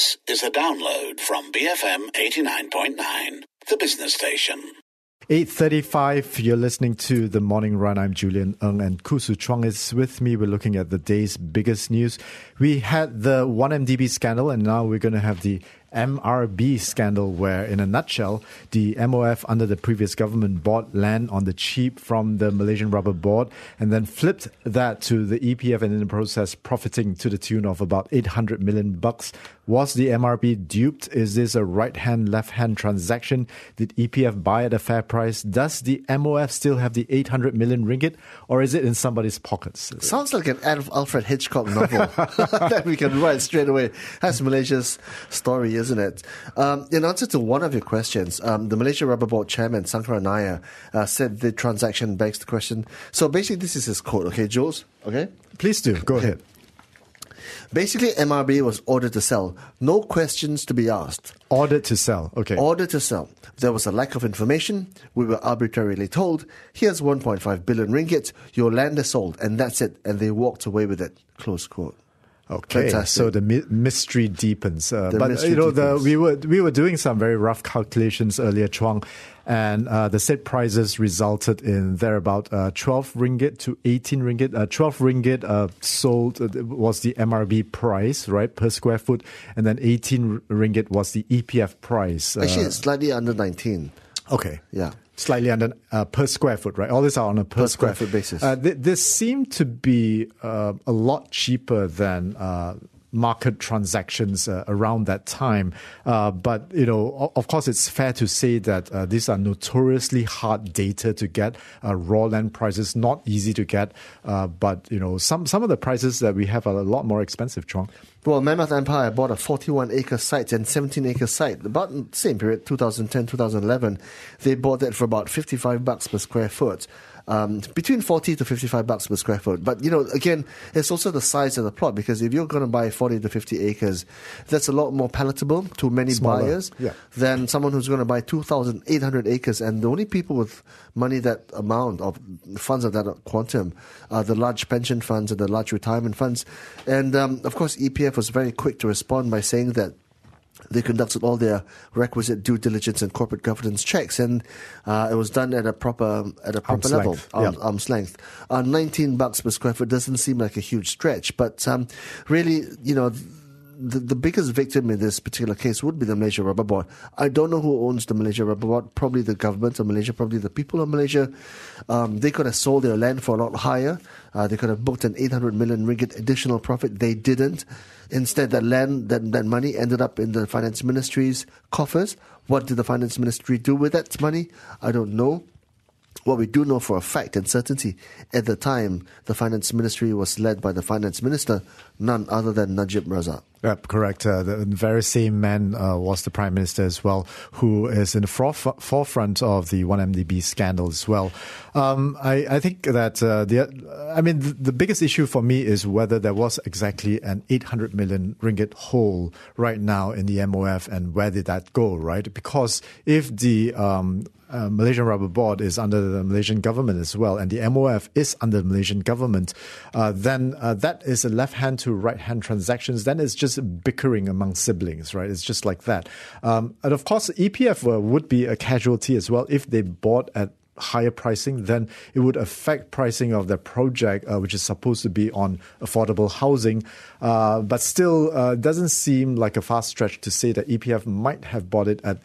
This is a download from BFM 89.9, the business station. 8.35, you're listening to The Morning Run. I'm Julian Eng and Khoo Hsu Chuang is with me. We're looking at the day's biggest news. We had the 1MDB scandal and now we're going to have the MRB scandal, where, in a nutshell, the MOF under the previous government bought land on the cheap from the Malaysian Rubber Board and then flipped that to the EPF and in the process profiting to the tune of about 800 million bucks. Was the MRB duped? Is this a right hand, left hand transaction? Did EPF buy at a fair price? Does the MOF still have the 800 million ringgit or is it in somebody's pockets? Sounds like an Alfred Hitchcock novel that we can write straight away. That's Malaysia's story isn't it? Um, in answer to one of your questions, um, the Malaysia Rubber Board chairman, Sankara Nair, uh, said the transaction begs the question. So basically, this is his quote, okay, Jules? Okay? Please do. Go ahead. Basically, MRB was ordered to sell. No questions to be asked. Ordered to sell. Okay. Ordered to sell. There was a lack of information. We were arbitrarily told, here's 1.5 billion ringgit, your land is sold, and that's it. And they walked away with it. Close quote. Okay, Fantastic. so the mystery deepens. Uh, the but mystery you know, deepens. The, we were we were doing some very rough calculations earlier, Chuang, and uh, the set prices resulted in there about uh, 12 ringgit to 18 ringgit. Uh, 12 ringgit uh, sold uh, was the MRB price, right, per square foot, and then 18 ringgit was the EPF price. Actually, it's slightly under 19. Okay. Yeah slightly under uh, per square foot, right? All these are on a per, per square, foot basis. Uh, th- this seemed to be uh, a lot cheaper than uh, market transactions uh, around that time. Uh, but you know, of course, it's fair to say that uh, these are notoriously hard data to get. Uh, raw land prices not easy to get, uh, but you know, some some of the prices that we have are a lot more expensive. Chuang. Well, Mammoth Empire bought a 41 acre site and 17 acre site about same period, 2010 2011. They bought that for about 55 bucks per square foot um, between 40 to 55 bucks per square foot. But, you know, again, it's also the size of the plot because if you're going to buy 40 to 50 acres, that's a lot more palatable to many Smaller. buyers yeah. than someone who's going to buy 2,800 acres. And the only people with money that amount of funds of that quantum are the large pension funds and the large retirement funds. And, um, of course, EPF was very quick to respond by saying that they conducted all their requisite due diligence and corporate governance checks, and uh, it was done at a proper at a proper arm's level, length. Arm, yeah. arm's length. Uh, Nineteen bucks per square foot doesn't seem like a huge stretch, but um, really, you know the, the biggest victim in this particular case would be the Malaysia Rubber Board. I don't know who owns the Malaysia Rubber Board. Probably the government of Malaysia, probably the people of Malaysia. Um, they could have sold their land for a lot higher. Uh, they could have booked an 800 million ringgit additional profit. They didn't. Instead, that land, that, that money ended up in the finance ministry's coffers. What did the finance ministry do with that money? I don't know. What we do know for a fact and certainty, at the time, the finance ministry was led by the finance minister, none other than Najib Razak. Yep, correct. Uh, the very same man uh, was the prime minister as well, who is in the forefront of the 1MDB scandal as well. Um, I, I, think that uh, the, I mean, the, the, biggest issue for me is whether there was exactly an 800 million ringgit hole right now in the MOF, and where did that go, right? Because if the um, uh, Malaysian Rubber Board is under the Malaysian government as well, and the MOF is under the Malaysian government, uh, then uh, that is a left hand to right hand transactions. Then it's just bickering among siblings, right? It's just like that. Um, and of course, EPF uh, would be a casualty as well if they bought at higher pricing, then it would affect pricing of the project, uh, which is supposed to be on affordable housing. Uh, but still, uh, doesn't seem like a fast stretch to say that EPF might have bought it at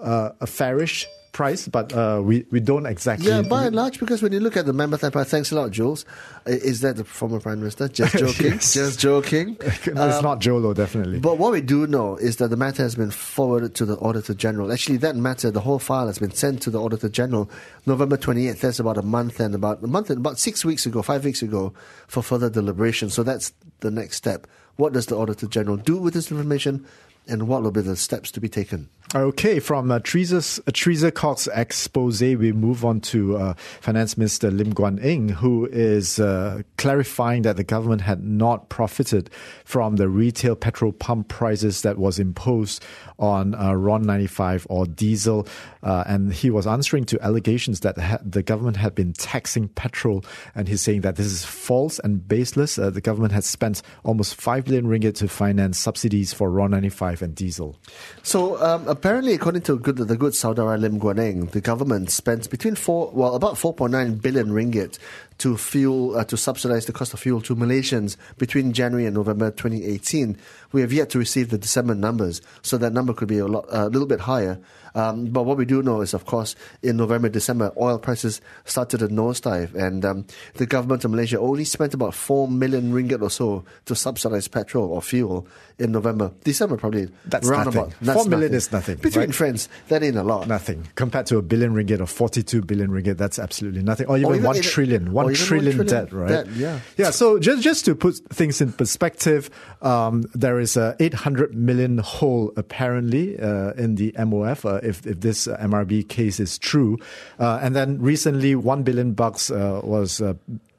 uh, a fairish price, but uh, we, we don't exactly. Yeah, by and large, because when you look at the member Empire, thanks a lot, Jules. Is that the former Prime Minister? Just joking. yes. Just joking. no, it's um, not Jolo, definitely. But what we do know is that the matter has been forwarded to the Auditor General. Actually, that matter, the whole file has been sent to the Auditor General November 28th. That's about a month and about a month and about six weeks ago, five weeks ago, for further deliberation. So that's the next step. What does the Auditor General do with this information? And what will be the steps to be taken? Okay, from uh, Teresa, uh, Teresa Kok's expose, we move on to uh, Finance Minister Lim Guan Eng, who is uh, clarifying that the government had not profited from the retail petrol pump prices that was imposed on uh, RON 95 or diesel. Uh, and he was answering to allegations that ha- the government had been taxing petrol. And he's saying that this is false and baseless. Uh, the government has spent almost 5 5 billion ringgit to finance subsidies for RON 95 and diesel. So um, apparently, according to good, the good Saudara Lim Guan Eng, the government spent between four, well, about 4.9 billion ringgit to fuel uh, to subsidize the cost of fuel to Malaysians between January and November 2018. We have yet to receive the December numbers, so that number could be a, lot, a little bit higher. Um, but what we do know is, of course, in November, December, oil prices started to nosedive, and um, the government of Malaysia only spent about 4 million ringgit or so to subsidize petrol or fuel in November. December, probably That's nothing. about. That's 4 million nothing. is nothing, Between right? friends, that ain't a lot. Nothing compared to a billion ringgit or 42 billion ringgit. That's absolutely nothing. Or even, even- one trillion, one or even one trillion debt, right? yeah. Yeah. So just just to put things in perspective, um, there is a 800 million hole apparently uh, in the MOF uh, if if this uh, MRB case is true, uh, and then recently one billion bucks uh, was.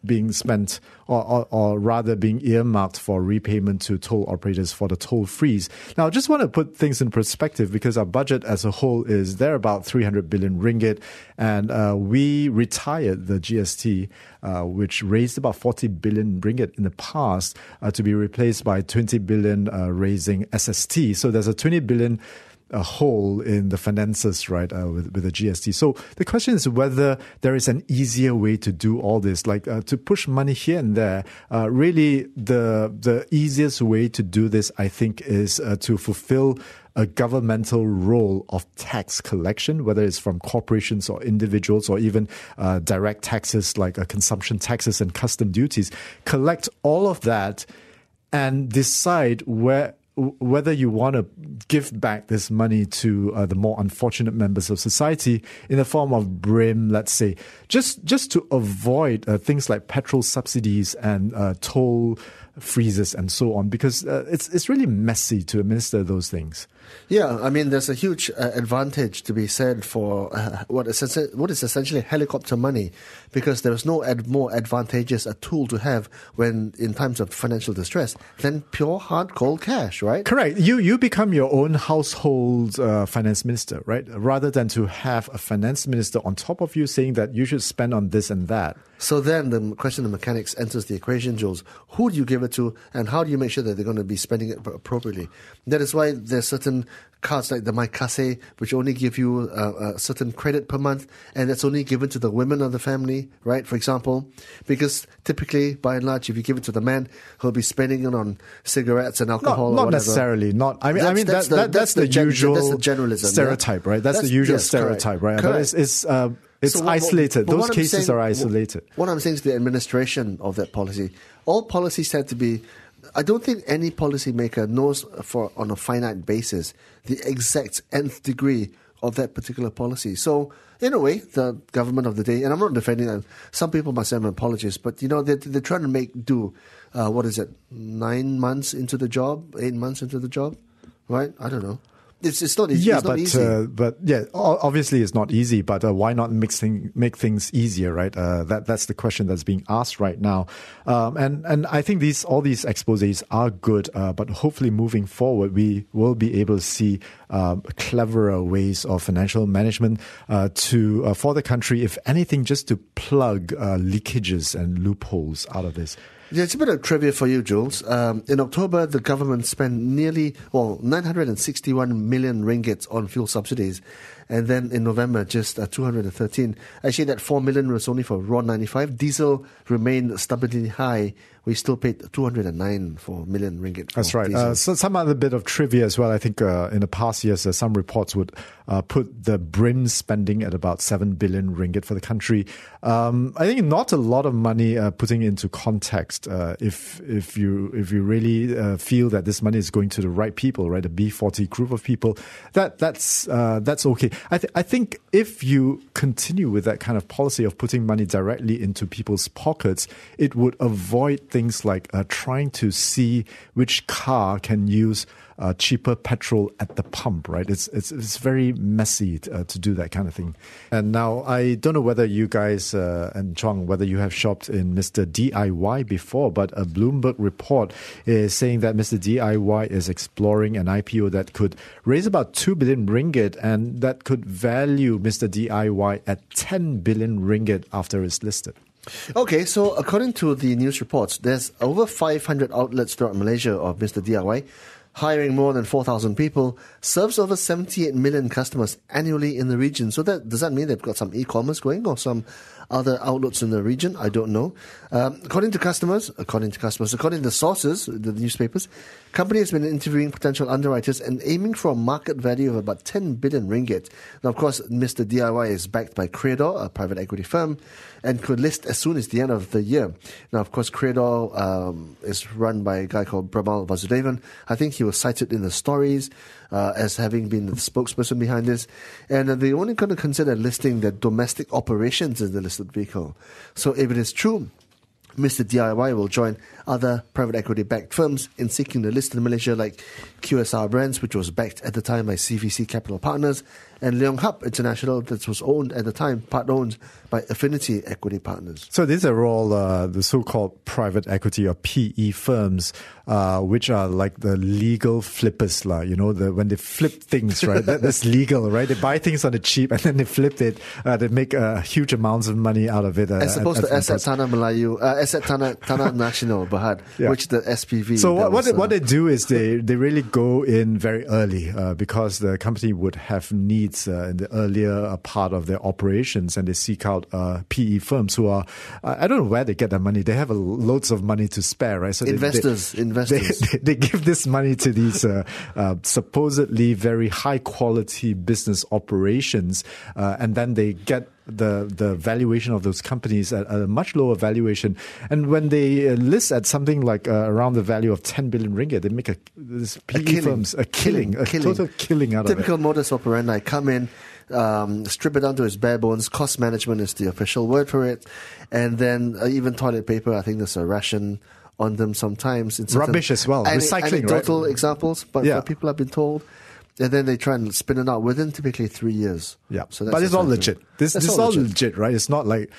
Being spent, or, or, or rather being earmarked for repayment to toll operators for the toll freeze. Now, I just want to put things in perspective because our budget as a whole is there about 300 billion ringgit, and uh, we retired the GST, uh, which raised about 40 billion ringgit in the past, uh, to be replaced by 20 billion uh, raising SST. So there's a 20 billion a hole in the finances, right, uh, with, with the GST. So the question is whether there is an easier way to do all this, like uh, to push money here and there. Uh, really, the the easiest way to do this, I think, is uh, to fulfill a governmental role of tax collection, whether it's from corporations or individuals or even uh, direct taxes like uh, consumption taxes and custom duties. Collect all of that and decide where whether you want to give back this money to uh, the more unfortunate members of society in the form of BRIM, let's say, just just to avoid uh, things like petrol subsidies and uh, toll freezes and so on, because uh, it's it's really messy to administer those things. Yeah, I mean, there's a huge uh, advantage to be said for uh, what is what is essentially helicopter money, because there is no ad- more advantageous a tool to have when in times of financial distress than pure hard cold cash, right? Correct. You you become your own household uh, finance minister, right? Rather than to have a finance minister on top of you saying that you should spend on this and that. So then the question of mechanics enters the equation, Jules. Who do you give it to, and how do you make sure that they're going to be spending it appropriately? That is why there's certain cards like the MyKasih, which only give you uh, a certain credit per month, and that's only given to the women of the family, right? For example, because typically, by and large, if you give it to the man, he'll be spending it on cigarettes and Not, alcohol. or not whatever. necessarily. Not. I mean, that's, I That's- the usual stereotype mean that's that, the- that, that's, that's the the gen- usual that's the generalism, yeah? stereotype, right? That's, That's- the usual yes, correct. stereotype, right? But Correct. it's So what- what- isolated. but Those cases saying- are isolated. What I'm saying is the administration of that policy. All policies have to be. I don't think any policymaker knows for on a finite basis the exact nth degree of that particular policy. So, in a way, the government of the day, and I'm not defending them. Some people must say I'm an apologist, but you know they're, they're trying to make do. Uh, what is it? Nine months into the job, eight months into the job, right? I don't know. It's it's not easy. Yeah, it's but uh, but yeah, obviously it's not easy. But uh, why not mix thing, make things easier, right? Uh, that that's the question that's being asked right now. Um, and and I think these all these exposés are good. Uh, but hopefully, moving forward, we will be able to see um, cleverer ways of financial management uh, to uh, for the country. If anything, just to plug uh, leakages and loopholes out of this. Yeah, it's a bit of trivia for you, Jules. Um, in October, the government spent nearly, well, 961 million ringgit on fuel subsidies. And then in November, just uh, 213. Actually, that 4 million was only for RON 95. Diesel remained stubbornly high. We still paid 209 for million ringgit. for That's right. Uh, so some other bit of trivia as well. I think uh, in the past years, uh, some reports would uh, put the BRIM spending at about seven billion ringgit for the country. Um, I think not a lot of money uh, putting into context. Uh, if if you if you really uh, feel that this money is going to the right people, right, the B forty group of people, that that's uh, that's okay. I th- I think if you continue with that kind of policy of putting money directly into people's pockets, it would avoid things like uh, trying to see which car can use uh, cheaper petrol at the pump, right? It's it's, it's very messy uh, to do that kind of thing. And now I don't know whether you guys uh, and Chuang whether you have shopped in Mr. DIY before, but a Bloomberg report is saying that Mr. DIY is exploring an IPO that could raise about two billion ringgit, and that could value Mr. DIY at ten billion ringgit after it's listed. Okay, so according to the news reports, there's over 500 outlets throughout Malaysia of Mr. DIY, hiring more than 4,000 people, serves over 78 million customers annually in the region. So that does that mean they've got some e-commerce going or some other outlets in the region? I don't know. Um, according to customers, according to customers, according to sources, the newspapers, company has been interviewing potential underwriters and aiming for a market value of about 10 billion ringgit. Now, of course, Mr. DIY is backed by Creador, a private equity firm, and could list as soon as the end of the year. Now, of course, Creador um, is run by a guy called Brahmal Vasudevan. I think he was cited in the stories uh, as having been the spokesperson behind this. And uh, they're only going to consider listing their domestic operations in the listed vehicle. So if it is true, Mr. DIY will join other private equity backed firms in seeking to list in Malaysia, like QSR Brands, which was backed at the time by CVC Capital Partners, and Leong Hup International, that was owned at the time, part owned by Affinity Equity Partners. So these are all uh, the so-called private equity or PE firms, uh, which are like the legal flippers, la, You know, the, when they flip things, right? that, that's legal, right? They buy things on the cheap and then they flip it. Uh, they make uh, huge amounts of money out of it. Uh, As opposed at- to Asset Tanah Melayu, uh, Asset Tanah, Tanah National Berhad, Yeah. which the SPV. So what what was, they, what they do is they, they really go in very early uh, because the company would have needs uh, in the earlier uh, part of their operations and they seek out uh, PE firms who are I don't know where they get their money they have loads of money to spare right so they- Investors, they, investors. they, they give this money to these uh, uh, supposedly very high quality business operations, uh, and then they get the the valuation of those companies at a much lower valuation. And when they uh, list at something like uh, around the value of 10 billion ringgit, they make a this PE killing. firms a killing, a total killing out Typical of it. modus operandi. Come in, um, strip it down to its bare bones. Cost management is the official word for it. And then uh, even toilet paper, I think there's a ration on them sometimes. in Rubbish as well. ane- Recycling, right? Anecdotal examples, but Yeah. what people have been told. And then they try and spin it out within typically three years. Yeah, So that's but it's all legit. This, this is all legit. right? It's not like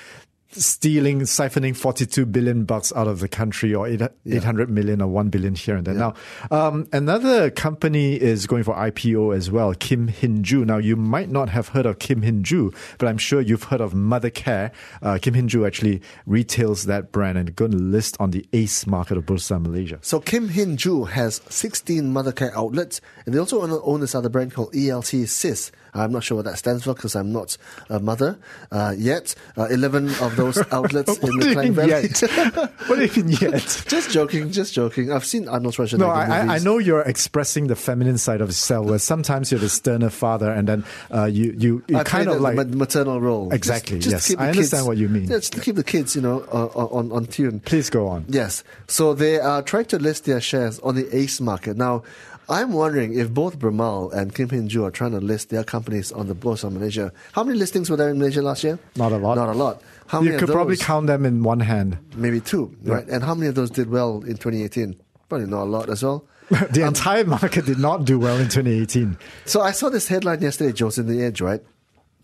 stealing, siphoning 42 billion bucks out of the country or eight, 800 million or 1 billion here and there. Now, um, another company is going for IPO as well, Kim Hin Joo. Now, you might not have heard of Kim Hin Joo, but I'm sure you've heard of Mothercare. Uh, Kim Hin Joo actually retails that brand and going to list on the ACE market of Bursa Malaysia. So Kim Hin Joo has 16 Mothercare outlets, and they also own, own this other brand called ELT SIS. I'm not sure what that stands for because I'm not a mother uh, yet. Uh, 11 of those outlets in the Klang Valley. yet? what do you mean yet? just joking, just joking. I've seen Arnold Schwarzenegger No, I, I- I know you're expressing the feminine side of yourself, where sometimes you're the sterner father, and then uh, you you, you kind of like maternal role. Exactly, Just, just yes. to keep the I understand kids- what you mean. Yeah, just to keep the kids, you know, uh, on on tune. Please go on. Yes. So they are trying to list their shares on the ACE market. Now, I'm wondering if both Brahmal and Kim Hin Joo are trying to list their companies on the Bursa Malaysia. How many listings were there in Malaysia last year? Not a lot. Not a lot. How You could probably count them in one hand. Maybe two, right? And how many of those did well in 2018? Probably not a lot as well. the um, entire market did not do well in 2018. So I saw this headline yesterday, Joe's in the Edge, right?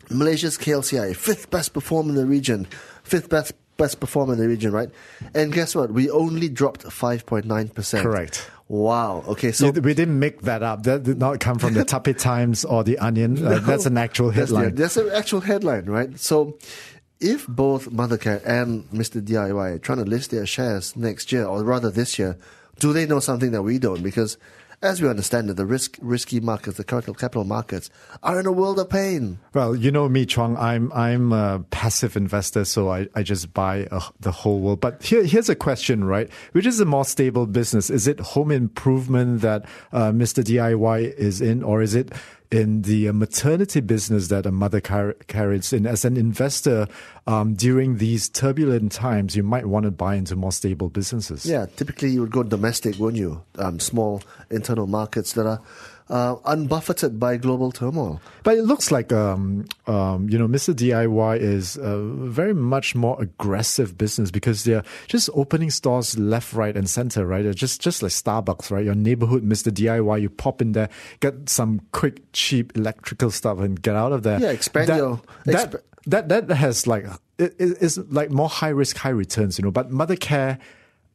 Malaysia's KLCI, fifth best performer in the region, fifth best best performer in the region, right? And guess what? We only dropped 5.9%. Correct. Wow. Okay, so we we didn't make that up. That did not come from the Taipei Times or the Onion. Uh, that's an actual That's the- headline. That's, an actual headline, right? So if both Mothercare and Mr. DIY are trying to list their shares next year, or rather this year, do they know something that we don't? Because as we understand it, the risk risky markets, the capital capital markets, are in a world of pain. Well, you know me, Chuang. I'm I'm a passive investor, so I, I just buy uh, the whole world. But here here's a question, right? Which is a more stable business? Is it home improvement that uh, Mr. DIY is in, or is it in the uh, maternity business that a mother car- carries in? As an investor, um, during these turbulent times, you might want to buy into more stable businesses. Yeah, typically you would go domestic, wouldn't you? Um, small internal markets that are uh, unbuffeted by global turmoil. But it looks like, um, um, you know, Mr. DIY is a very much more aggressive business because they're just opening stores left, right, and center, right? They're just just like Starbucks, right? Your neighborhood, Mr. DIY, you pop in there, get some quick, cheap electrical stuff, and get out of there. Yeah, expand that, your- that, exp- that that has like it it is like more high risk, high returns, you know. But Mothercare.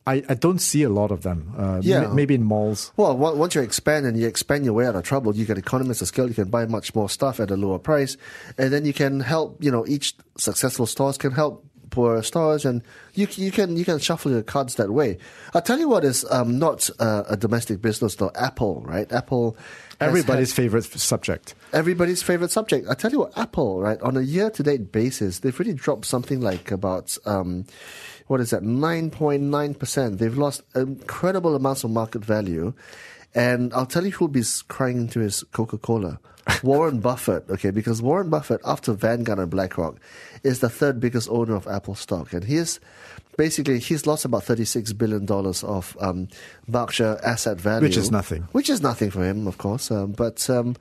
I, I don't see a lot of them. Uh, Yeah. m- maybe in malls. Well, on- once you expand and you expand your way out of trouble, you get economies of scale. You can buy much more stuff at a lower price, and then you can help. You know, each successful stores can help poorer stores, and you you can you can shuffle your cards that way. I'll tell you what is um, not uh, a domestic business though. Apple, right? Apple. Everybody's had- favorite subject. everybody's favorite subject. I tell you what, Apple, right, on a year to date basis, they've really dropped something like about, um, what is that, 9.9%. They've lost incredible amounts of market value. And I'll tell you who'll be crying into his Coca Cola. Warren Buffett, okay, because Warren Buffett, after Vanguard and BlackRock, is the third biggest owner of Apple stock. And he's basically, he's lost about $36 billion of um, Berkshire asset value. Which is nothing. Which is nothing for him, of course. Um, but um,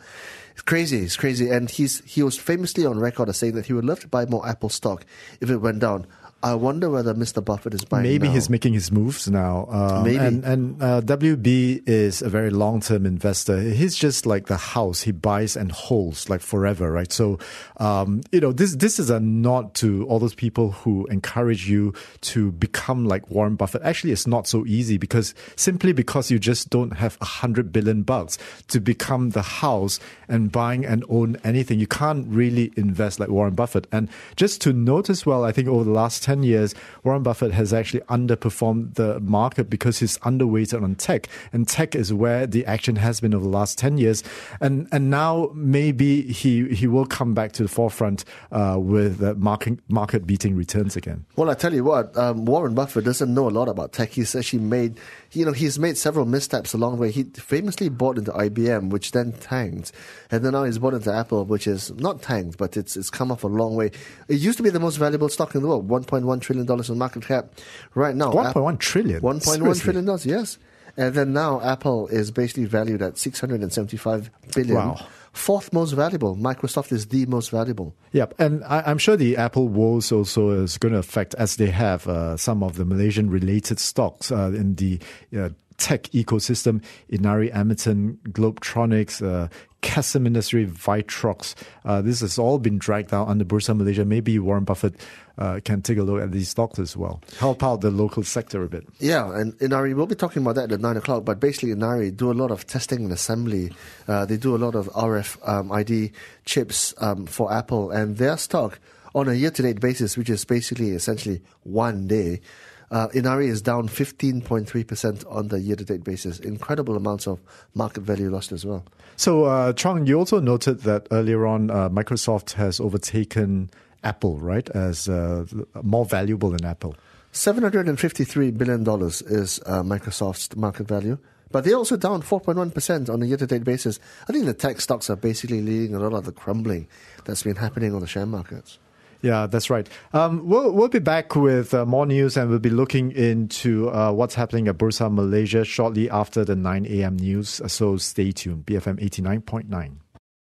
it's crazy. It's crazy. And he's he was famously on record as saying that he would love to buy more Apple stock if it went down. I wonder whether Mr. Buffett is buying Maybe now. he's making his moves now. Um, Maybe. And, and uh, WB is a very long term investor. He's just like the house. He buys and holds like forever, right? So, um, you know, this, this is a nod to all those people who encourage you to become like Warren Buffett. Actually, it's not so easy because simply because you just don't have a hundred billion bucks to become the house and buying and own anything. You can't really invest like Warren Buffett. And just to note as well, I think over the last 10 years, Warren Buffett has actually underperformed the market because he's underweighted on tech. And tech is where the action has been over the last 10 years. And, and now maybe he, he will come back to the forefront uh, with market, market beating returns again. Well, I tell you what, um, Warren Buffett doesn't know a lot about tech. He's actually made, you know, he's made several missteps along the way. He famously bought into IBM, which then tanked, and then now he's bought into Apple, which is not tanked, but it's it's come off a long way. It used to be the most valuable stock in the world, one point one trillion dollars in market cap. Right now, 1.1 trillion? One point one trillion dollars, yes. And then now Apple is basically valued at six hundred and seventy-five billion. Wow. Fourth most valuable. Microsoft is the most valuable. Yep, and I, I'm sure the Apple woes also is going to affect, as they have uh, some of the Malaysian-related stocks uh, in the uh, tech ecosystem. Inari Amertron, Globetronics, uh, KESM Industry, Vitrox. Uh, this has all been dragged down under Bursa Malaysia. Maybe Warren Buffett uh, can take a look at these stocks as well. Help out the local sector a bit. Yeah, and Inari, we'll be talking about that at 9 o'clock, but basically Inari do a lot of testing and assembly. Uh, they do a lot of RF um, ID chips um, for Apple, and their stock on a year-to-date basis, which is basically essentially one day, uh, Inari is down 15.3% on the year-to-date basis. Incredible amounts of market value lost as well. So, uh, Chuang, you also noted that earlier on, uh, Microsoft has overtaken Apple, right, as uh, more valuable than Apple. $753 billion is uh, Microsoft's market value. But they're also down 4.1% on a year to date basis. I think the tech stocks are basically leading a lot of the crumbling that's been happening on the share markets. Yeah, that's right. Um, we'll, we'll be back with uh, more news and we'll be looking into uh, what's happening at Bursa Malaysia shortly after the 9 a.m. news. So stay tuned. BFM 89.9.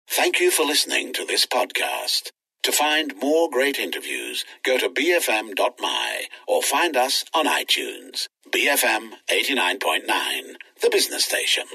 Thank you for listening to this podcast. To find more great interviews, go to bfm.my or find us on iTunes. BFM 89.9, the business station.